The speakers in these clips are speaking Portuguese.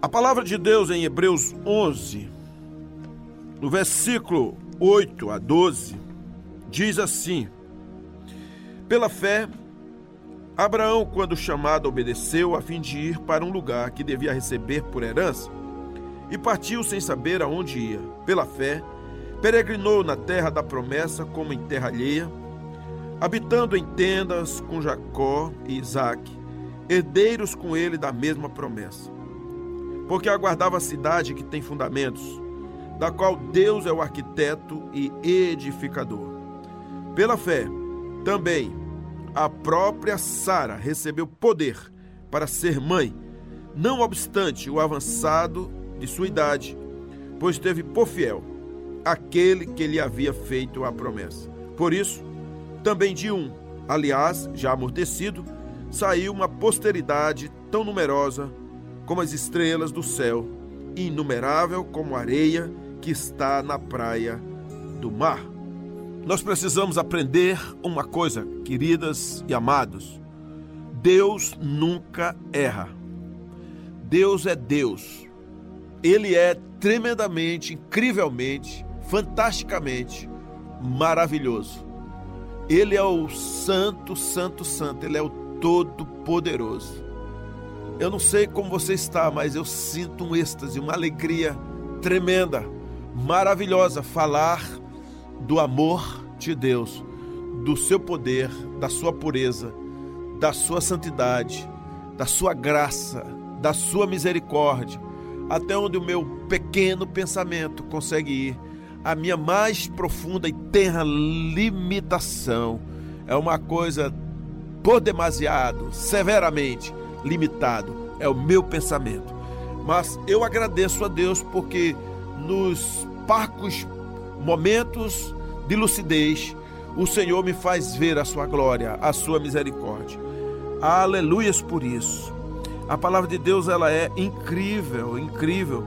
A palavra de Deus em Hebreus 11, no versículo 8 a 12, diz assim: Pela fé, Abraão, quando chamado, obedeceu a fim de ir para um lugar que devia receber por herança e partiu sem saber aonde ia. Pela fé, peregrinou na terra da promessa como em terra alheia, habitando em tendas com Jacó e Isaque, herdeiros com ele da mesma promessa. Porque aguardava a cidade que tem fundamentos, da qual Deus é o arquiteto e edificador. Pela fé, também a própria Sara recebeu poder para ser mãe, não obstante o avançado de sua idade, pois teve por fiel aquele que lhe havia feito a promessa. Por isso, também de um, aliás, já amortecido, saiu uma posteridade tão numerosa como as estrelas do céu, inumerável como areia que está na praia do mar. Nós precisamos aprender uma coisa, queridas e amados: Deus nunca erra. Deus é Deus. Ele é tremendamente, incrivelmente, fantasticamente maravilhoso. Ele é o Santo, Santo, Santo. Ele é o Todo-Poderoso. Eu não sei como você está, mas eu sinto um êxtase, uma alegria tremenda, maravilhosa falar do amor de Deus, do seu poder, da sua pureza, da sua santidade, da sua graça, da sua misericórdia, até onde o meu pequeno pensamento consegue ir, a minha mais profunda e terra limitação é uma coisa por demasiado, severamente limitado, é o meu pensamento. Mas eu agradeço a Deus porque nos parcos momentos de lucidez, o Senhor me faz ver a sua glória, a sua misericórdia. Aleluias por isso. A palavra de Deus ela é incrível, incrível.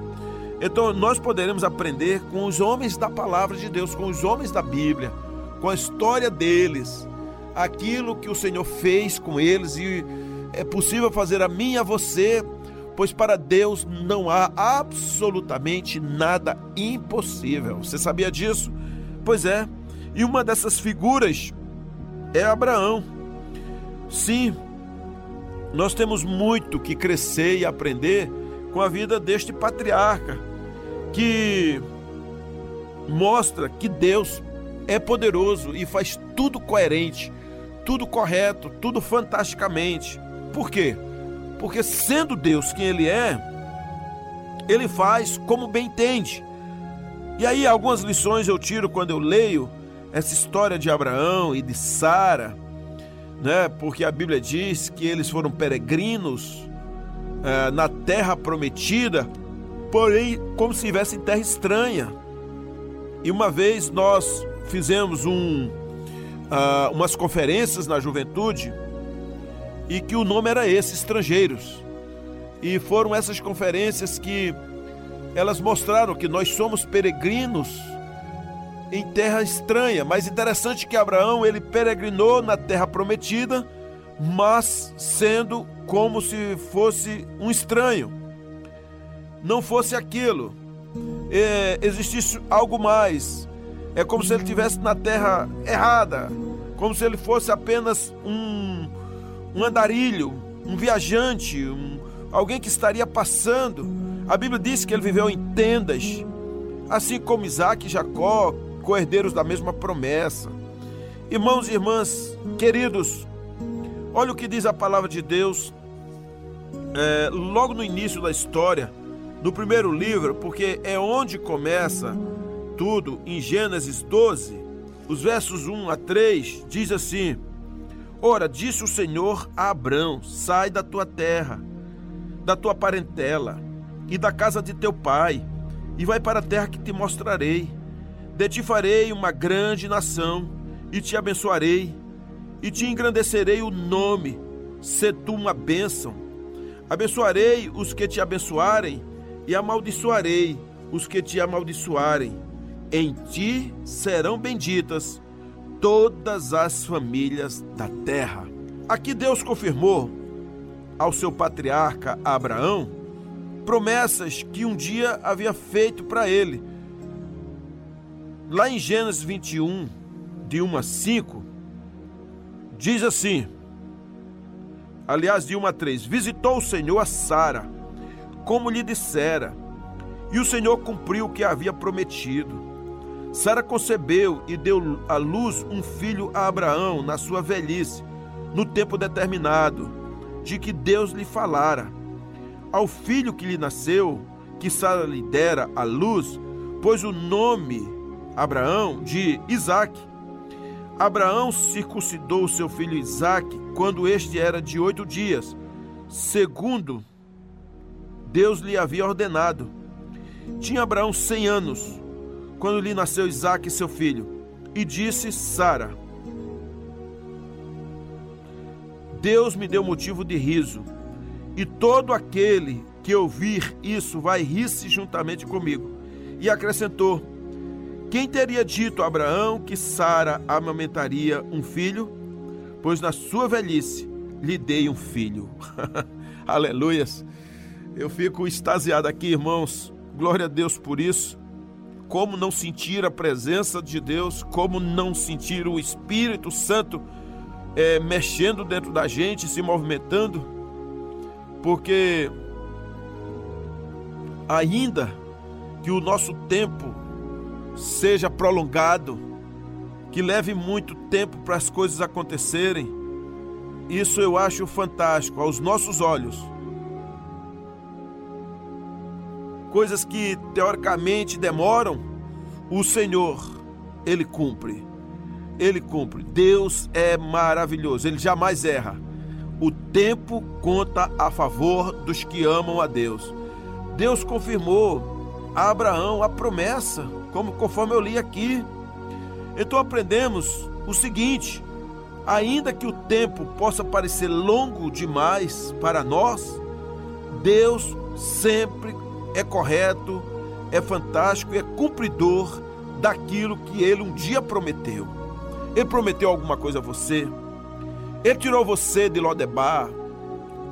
Então nós poderemos aprender com os homens da palavra de Deus, com os homens da Bíblia, com a história deles, aquilo que o Senhor fez com eles e é possível fazer a mim e a você, pois para Deus não há absolutamente nada impossível. Você sabia disso? Pois é. E uma dessas figuras é Abraão. Sim, nós temos muito que crescer e aprender com a vida deste patriarca, que mostra que Deus é poderoso e faz tudo coerente, tudo correto, tudo fantasticamente. Por quê? Porque sendo Deus quem ele é, ele faz como bem entende. E aí algumas lições eu tiro quando eu leio essa história de Abraão e de Sara né? Porque a Bíblia diz que eles foram peregrinos é, na terra prometida, porém como se estivessem em terra estranha. E uma vez nós fizemos um, uh, umas conferências na juventude e que o nome era esse, estrangeiros. E foram essas conferências que elas mostraram que nós somos peregrinos em terra estranha. Mas interessante que Abraão ele peregrinou na terra prometida, mas sendo como se fosse um estranho. Não fosse aquilo. É, existisse algo mais. É como se ele estivesse na terra errada, como se ele fosse apenas um, um andarilho, um viajante, um, alguém que estaria passando. A Bíblia diz que ele viveu em tendas, assim como Isaac e Jacó, coerdeiros da mesma promessa. Irmãos e irmãs, queridos, olha o que diz a palavra de Deus é, logo no início da história, no primeiro livro, porque é onde começa tudo, em Gênesis 12, os versos 1 a 3, diz assim: Ora, disse o Senhor a Abrão: Sai da tua terra, da tua parentela e da casa de teu pai, e vai para a terra que te mostrarei. De ti farei uma grande nação, e te abençoarei, e te engrandecerei o nome, se tu uma bênção. Abençoarei os que te abençoarem, e amaldiçoarei os que te amaldiçoarem. Em ti serão benditas todas as famílias da terra. Aqui Deus confirmou ao seu patriarca Abraão promessas que um dia havia feito para ele. Lá em Gênesis 21, de 1 a 5, diz assim: aliás, de 1 a 3: Visitou o Senhor a Sara, como lhe dissera, e o Senhor cumpriu o que havia prometido. Sara concebeu e deu à luz um filho a Abraão na sua velhice, no tempo determinado, de que Deus lhe falara. Ao filho que lhe nasceu, que Sara lhe dera à luz, pôs o nome Abraão de Isaque. Abraão circuncidou seu filho Isaque quando este era de oito dias, segundo Deus lhe havia ordenado. Tinha Abraão cem anos quando lhe nasceu Isaque, seu filho, e disse Sara: Deus me deu motivo de riso, e todo aquele que ouvir isso vai rir-se juntamente comigo. E acrescentou: Quem teria dito a Abraão que Sara amamentaria um filho? Pois na sua velhice lhe dei um filho. Aleluias. Eu fico extasiado aqui, irmãos. Glória a Deus por isso. Como não sentir a presença de Deus, como não sentir o Espírito Santo é, mexendo dentro da gente, se movimentando, porque ainda que o nosso tempo seja prolongado, que leve muito tempo para as coisas acontecerem, isso eu acho fantástico aos nossos olhos. Coisas que teoricamente demoram, o Senhor, Ele cumpre ele cumpre. Deus é maravilhoso, ele jamais erra. O tempo conta a favor dos que amam a Deus. Deus confirmou a Abraão a promessa, como conforme eu li aqui. Então aprendemos o seguinte: ainda que o tempo possa parecer longo demais para nós, Deus sempre é correto, é fantástico, é cumpridor daquilo que ele um dia prometeu. Ele prometeu alguma coisa a você. Ele tirou você de Lodebar,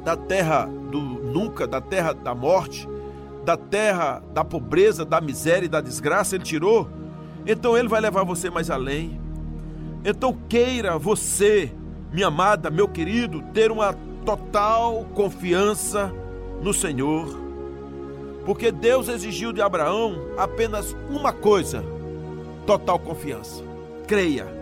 da terra do nunca, da terra da morte, da terra da pobreza, da miséria e da desgraça. Ele tirou. Então ele vai levar você mais além. Então queira você, minha amada, meu querido, ter uma total confiança no Senhor. Porque Deus exigiu de Abraão apenas uma coisa: total confiança. Creia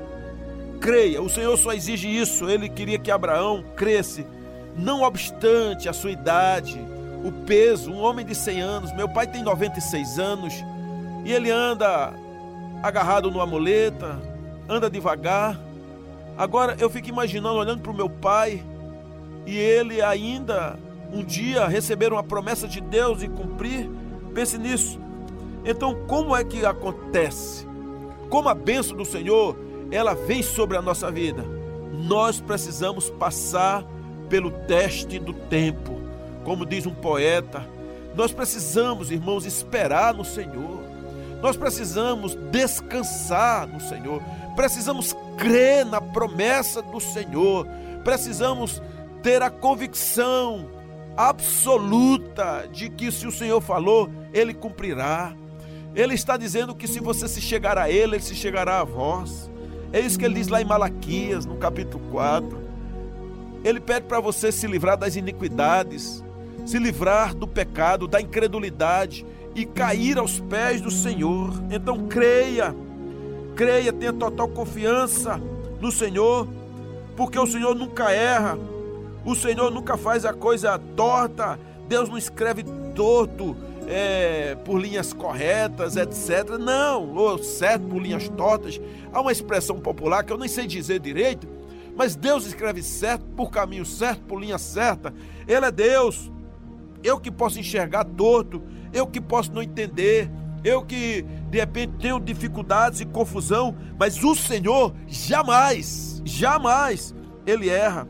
creia. O Senhor só exige isso. Ele queria que Abraão cresce, não obstante a sua idade, o peso. Um homem de 100 anos, meu pai tem 96 anos, e ele anda agarrado numa muleta, anda devagar. Agora eu fico imaginando, olhando para o meu pai, e ele ainda um dia receber uma promessa de Deus e cumprir. Pense nisso. Então, como é que acontece? Como a bênção do Senhor ela vem sobre a nossa vida, nós precisamos passar pelo teste do tempo. Como diz um poeta, nós precisamos, irmãos, esperar no Senhor. Nós precisamos descansar no Senhor. Precisamos crer na promessa do Senhor. Precisamos ter a convicção absoluta de que se o Senhor falou, ele cumprirá. Ele está dizendo que se você se chegar a ele, ele se chegará a vós. É isso que ele diz lá em Malaquias, no capítulo 4. Ele pede para você se livrar das iniquidades, se livrar do pecado, da incredulidade e cair aos pés do Senhor. Então creia, creia, tenha total confiança no Senhor, porque o Senhor nunca erra, o Senhor nunca faz a coisa torta, Deus não escreve torto, é, por linhas corretas, etc. Não, ou certo por linhas tortas. Há uma expressão popular que eu nem sei dizer direito, mas Deus escreve certo por caminho certo, por linha certa. Ele é Deus. Eu que posso enxergar torto, eu que posso não entender, eu que de repente tenho dificuldades e confusão, mas o Senhor jamais, jamais ele erra.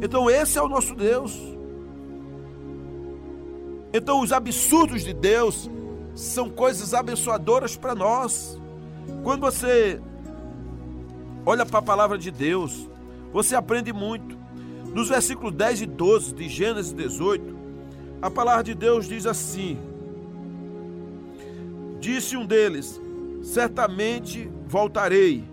Então esse é o nosso Deus. Então, os absurdos de Deus são coisas abençoadoras para nós. Quando você olha para a palavra de Deus, você aprende muito. Nos versículos 10 e 12 de Gênesis 18, A palavra de Deus diz assim: Disse um deles: Certamente voltarei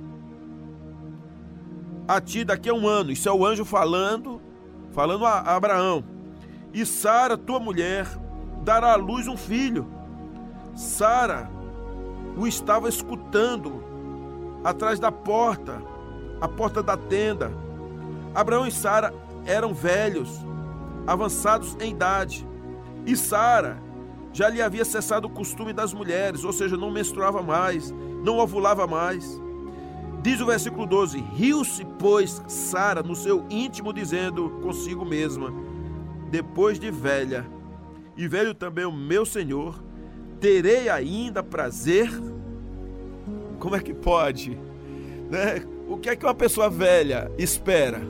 a ti daqui a um ano. Isso é o anjo falando, falando a Abraão. E Sara, tua mulher, dará à luz um filho. Sara o estava escutando atrás da porta, a porta da tenda. Abraão e Sara eram velhos, avançados em idade. E Sara já lhe havia cessado o costume das mulheres, ou seja, não menstruava mais, não ovulava mais. Diz o versículo 12: Riu-se, pois, Sara no seu íntimo, dizendo consigo mesma: Depois de velha, e velho também o meu senhor, terei ainda prazer? Como é que pode? Né? O que é que uma pessoa velha espera?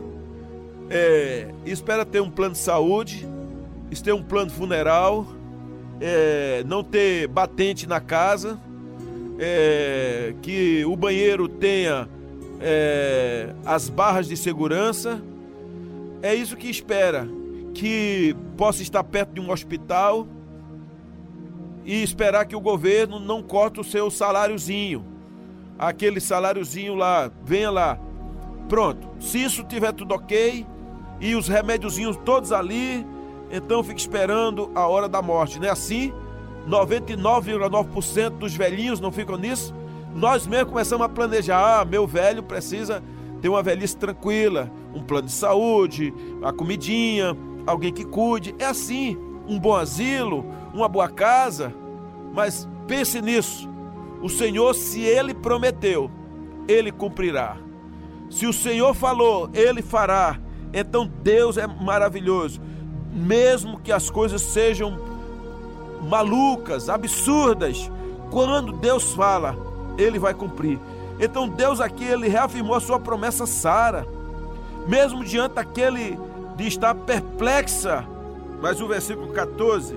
É, espera ter um plano de saúde, ter um plano funeral, é, não ter batente na casa, é, que o banheiro tenha é, as barras de segurança. É isso que espera, que possa estar perto de um hospital e esperar que o governo não corte o seu saláriozinho, aquele saláriozinho lá, venha lá. Pronto, se isso tiver tudo ok e os remédiozinhos todos ali, então fique esperando a hora da morte, não é assim? 99,9% dos velhinhos não ficam nisso? Nós mesmo começamos a planejar, ah, meu velho precisa ter uma velhice tranquila, um plano de saúde, a comidinha, alguém que cuide. É assim, um bom asilo, uma boa casa. Mas pense nisso. O Senhor, se ele prometeu, ele cumprirá. Se o Senhor falou, ele fará. Então Deus é maravilhoso mesmo que as coisas sejam malucas, absurdas, quando Deus fala, ele vai cumprir. Então Deus aqui ele reafirmou a sua promessa a Sara, mesmo diante daquele de estar perplexa. Mas o versículo 14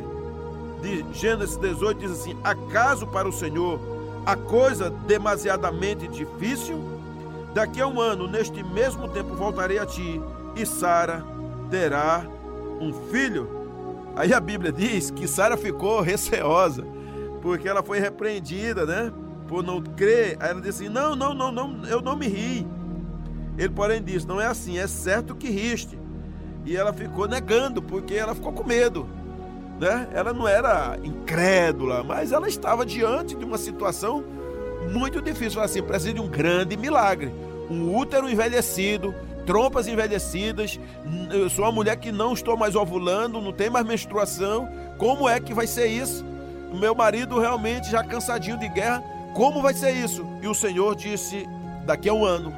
de Gênesis 18 diz assim: Acaso para o Senhor a coisa demasiadamente difícil? Daqui a um ano, neste mesmo tempo, voltarei a ti, e Sara terá um filho. Aí a Bíblia diz que Sara ficou receosa, porque ela foi repreendida, né? Por não crer. Aí ela disse assim: Não, não, não, não, eu não me ri. Ele, porém, disse: Não é assim, é certo que riste. E ela ficou negando, porque ela ficou com medo. Né? Ela não era incrédula, mas ela estava diante de uma situação muito difícil. Assim, precisa de um grande milagre. Um útero envelhecido, trompas envelhecidas, eu sou uma mulher que não estou mais ovulando, não tem mais menstruação. Como é que vai ser isso? Meu marido realmente já cansadinho de guerra, como vai ser isso? E o Senhor disse: daqui a um ano,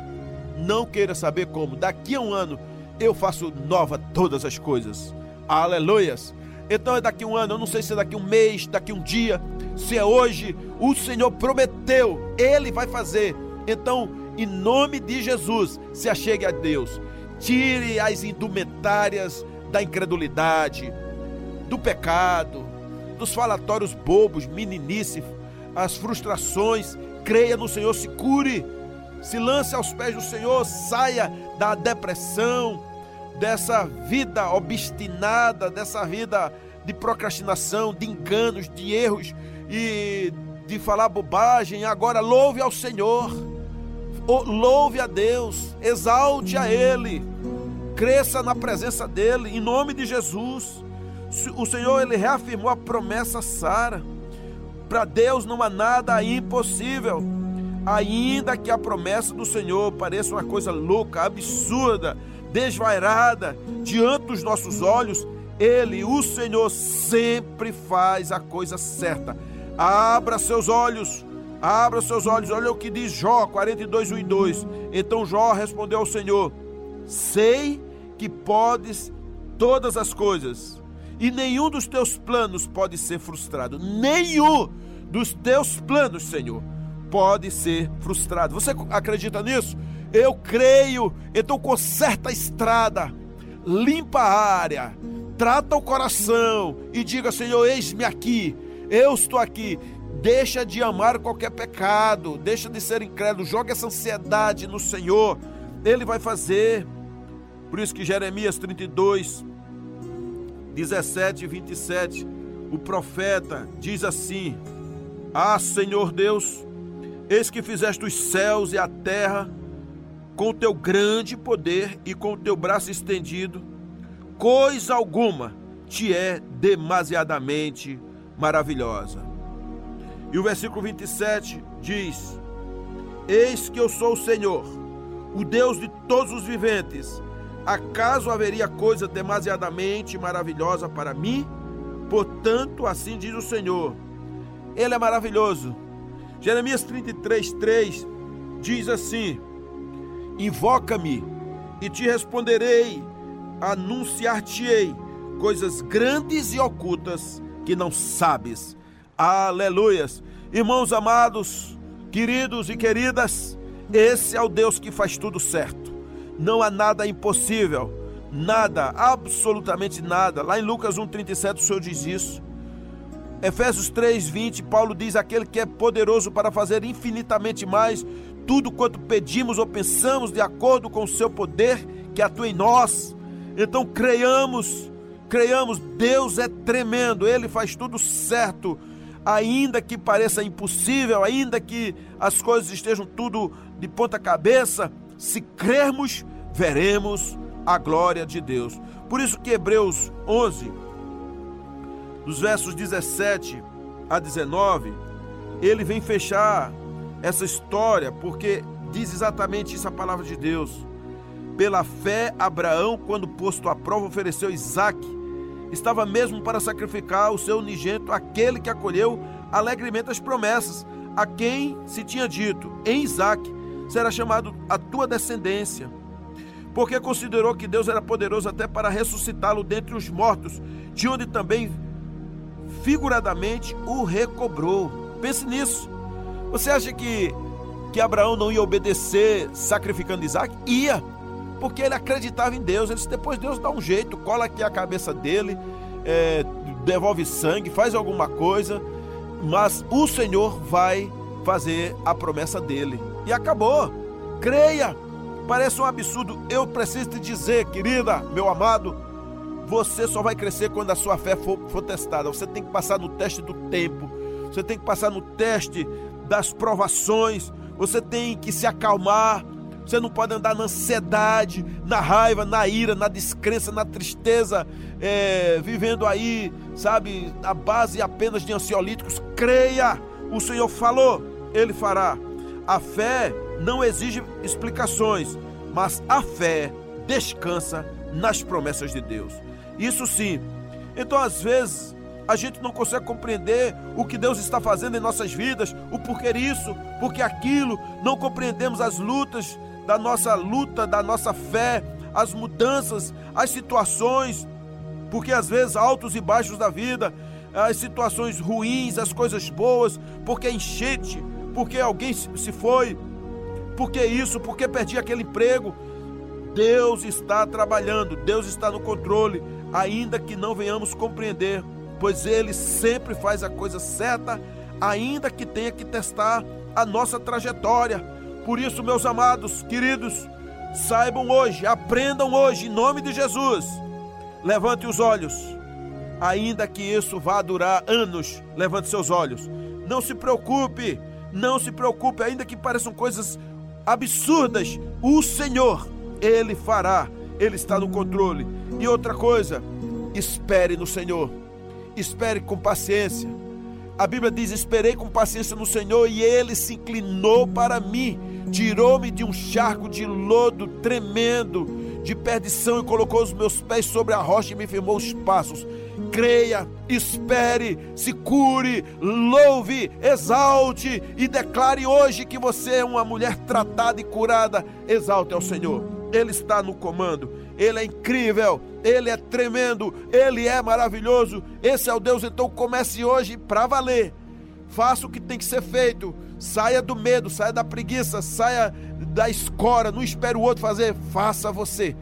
não queira saber como, daqui a um ano eu faço nova todas as coisas. Aleluias! Então é daqui a um ano, eu não sei se é daqui a um mês, daqui a um dia, se é hoje, o Senhor prometeu, Ele vai fazer. Então, em nome de Jesus, se achegue a Deus. Tire as indumentárias da incredulidade, do pecado, dos falatórios bobos, meninice, as frustrações. Creia no Senhor, se cure. Se lance aos pés do Senhor, saia da depressão, dessa vida obstinada, dessa vida de procrastinação, de enganos, de erros e de falar bobagem. Agora louve ao Senhor louve a Deus, exalte a Ele, cresça na presença dEle, em nome de Jesus. O Senhor, Ele reafirmou a promessa a Sara. Para Deus não há nada impossível. Ainda que a promessa do Senhor pareça uma coisa louca, absurda, desvairada diante dos nossos olhos, Ele, o Senhor, sempre faz a coisa certa. Abra seus olhos, Abra seus olhos, olha o que diz Jó 42, 1 e 2. Então Jó respondeu ao Senhor: Sei que podes todas as coisas, e nenhum dos teus planos pode ser frustrado. Nenhum dos teus planos, Senhor, pode ser frustrado. Você acredita nisso? Eu creio. Então conserta a estrada, limpa a área, trata o coração e diga: Senhor, eis-me aqui. Eu estou aqui Deixa de amar qualquer pecado, deixa de ser incrédulo, joga essa ansiedade no Senhor, Ele vai fazer. Por isso que Jeremias 32, 17 e 27, o profeta diz assim: Ah, Senhor Deus, eis que fizeste os céus e a terra com o teu grande poder e com o teu braço estendido, coisa alguma te é demasiadamente maravilhosa. E o versículo 27 diz: Eis que eu sou o Senhor, o Deus de todos os viventes. Acaso haveria coisa demasiadamente maravilhosa para mim? Portanto, assim diz o Senhor: Ele é maravilhoso. Jeremias 33, 3 diz assim: Invoca-me e te responderei, anunciar-te-ei coisas grandes e ocultas que não sabes. Aleluias. Irmãos amados, queridos e queridas, esse é o Deus que faz tudo certo. Não há nada impossível, nada, absolutamente nada. Lá em Lucas 1,37 o Senhor diz isso. Efésios 3,20, Paulo diz: aquele que é poderoso para fazer infinitamente mais tudo quanto pedimos ou pensamos, de acordo com o seu poder que atua em nós. Então creiamos, creiamos, Deus é tremendo, Ele faz tudo certo, ainda que pareça impossível, ainda que as coisas estejam tudo de ponta cabeça, se crermos, veremos a glória de Deus. Por isso que Hebreus 11, dos versos 17 a 19, ele vem fechar essa história porque diz exatamente isso a palavra de Deus. Pela fé, Abraão, quando posto à prova, ofereceu Isaac. Estava mesmo para sacrificar o seu unigênito, aquele que acolheu alegremente as promessas, a quem se tinha dito: em Isaac será chamado a tua descendência. Porque considerou que Deus era poderoso até para ressuscitá-lo dentre os mortos, de onde também figuradamente o recobrou. Pense nisso. Você acha que, que Abraão não ia obedecer sacrificando Isaac? Ia, porque ele acreditava em Deus. Ele disse, depois Deus dá um jeito, cola aqui a cabeça dele, é, devolve sangue, faz alguma coisa, mas o Senhor vai fazer a promessa dele. E acabou. Creia. Parece um absurdo. Eu preciso te dizer, querida, meu amado, você só vai crescer quando a sua fé for, for testada. Você tem que passar no teste do tempo. Você tem que passar no teste das provações. Você tem que se acalmar. Você não pode andar na ansiedade, na raiva, na ira, na descrença, na tristeza, é, vivendo aí, sabe, a base apenas de ansiolíticos. Creia, o Senhor falou, Ele fará. A fé não exige explicações, mas a fé descansa nas promessas de Deus. Isso sim. Então, às vezes, a gente não consegue compreender o que Deus está fazendo em nossas vidas, o porquê isso, porque aquilo, não compreendemos as lutas da nossa luta, da nossa fé, as mudanças, as situações, porque às vezes altos e baixos da vida, as situações ruins, as coisas boas, porque enchente, porque alguém se foi, porque isso, porque perdi aquele emprego. Deus está trabalhando, Deus está no controle, ainda que não venhamos compreender pois ele sempre faz a coisa certa, ainda que tenha que testar a nossa trajetória. Por isso, meus amados, queridos, saibam hoje, aprendam hoje, em nome de Jesus. Levante os olhos, ainda que isso vá durar anos. Levante seus olhos. Não se preocupe, não se preocupe, ainda que pareçam coisas absurdas. O Senhor, Ele fará, Ele está no controle. E outra coisa, espere no Senhor espere com paciência. A Bíblia diz: Esperei com paciência no Senhor e ele se inclinou para mim, tirou-me de um charco de lodo tremendo, de perdição e colocou os meus pés sobre a rocha e me firmou os passos. Creia, espere, se cure, louve, exalte e declare hoje que você é uma mulher tratada e curada. Exalte ao Senhor, Ele está no comando, Ele é incrível ele é tremendo, Ele é maravilhoso. Esse é o Deus, então comece hoje para valer. Faça o que tem que ser feito. Saia do medo, saia da preguiça, saia da escora. Não espere o outro fazer, faça você.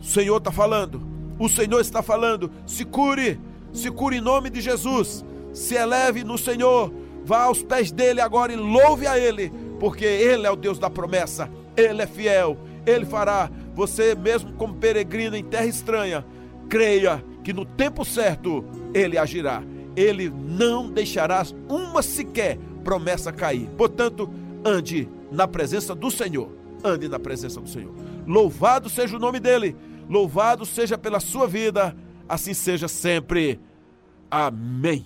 O Senhor está falando, o Senhor está falando. Se cure, se cure em nome de Jesus. Se eleve no Senhor, vá aos pés dele agora e louve a Ele, porque Ele é o Deus da promessa, Ele é fiel, Ele fará você mesmo como peregrino em terra estranha, creia que no tempo certo ele agirá. Ele não deixará uma sequer promessa cair. Portanto, ande na presença do Senhor. Ande na presença do Senhor. Louvado seja o nome dele. Louvado seja pela sua vida. Assim seja sempre. Amém.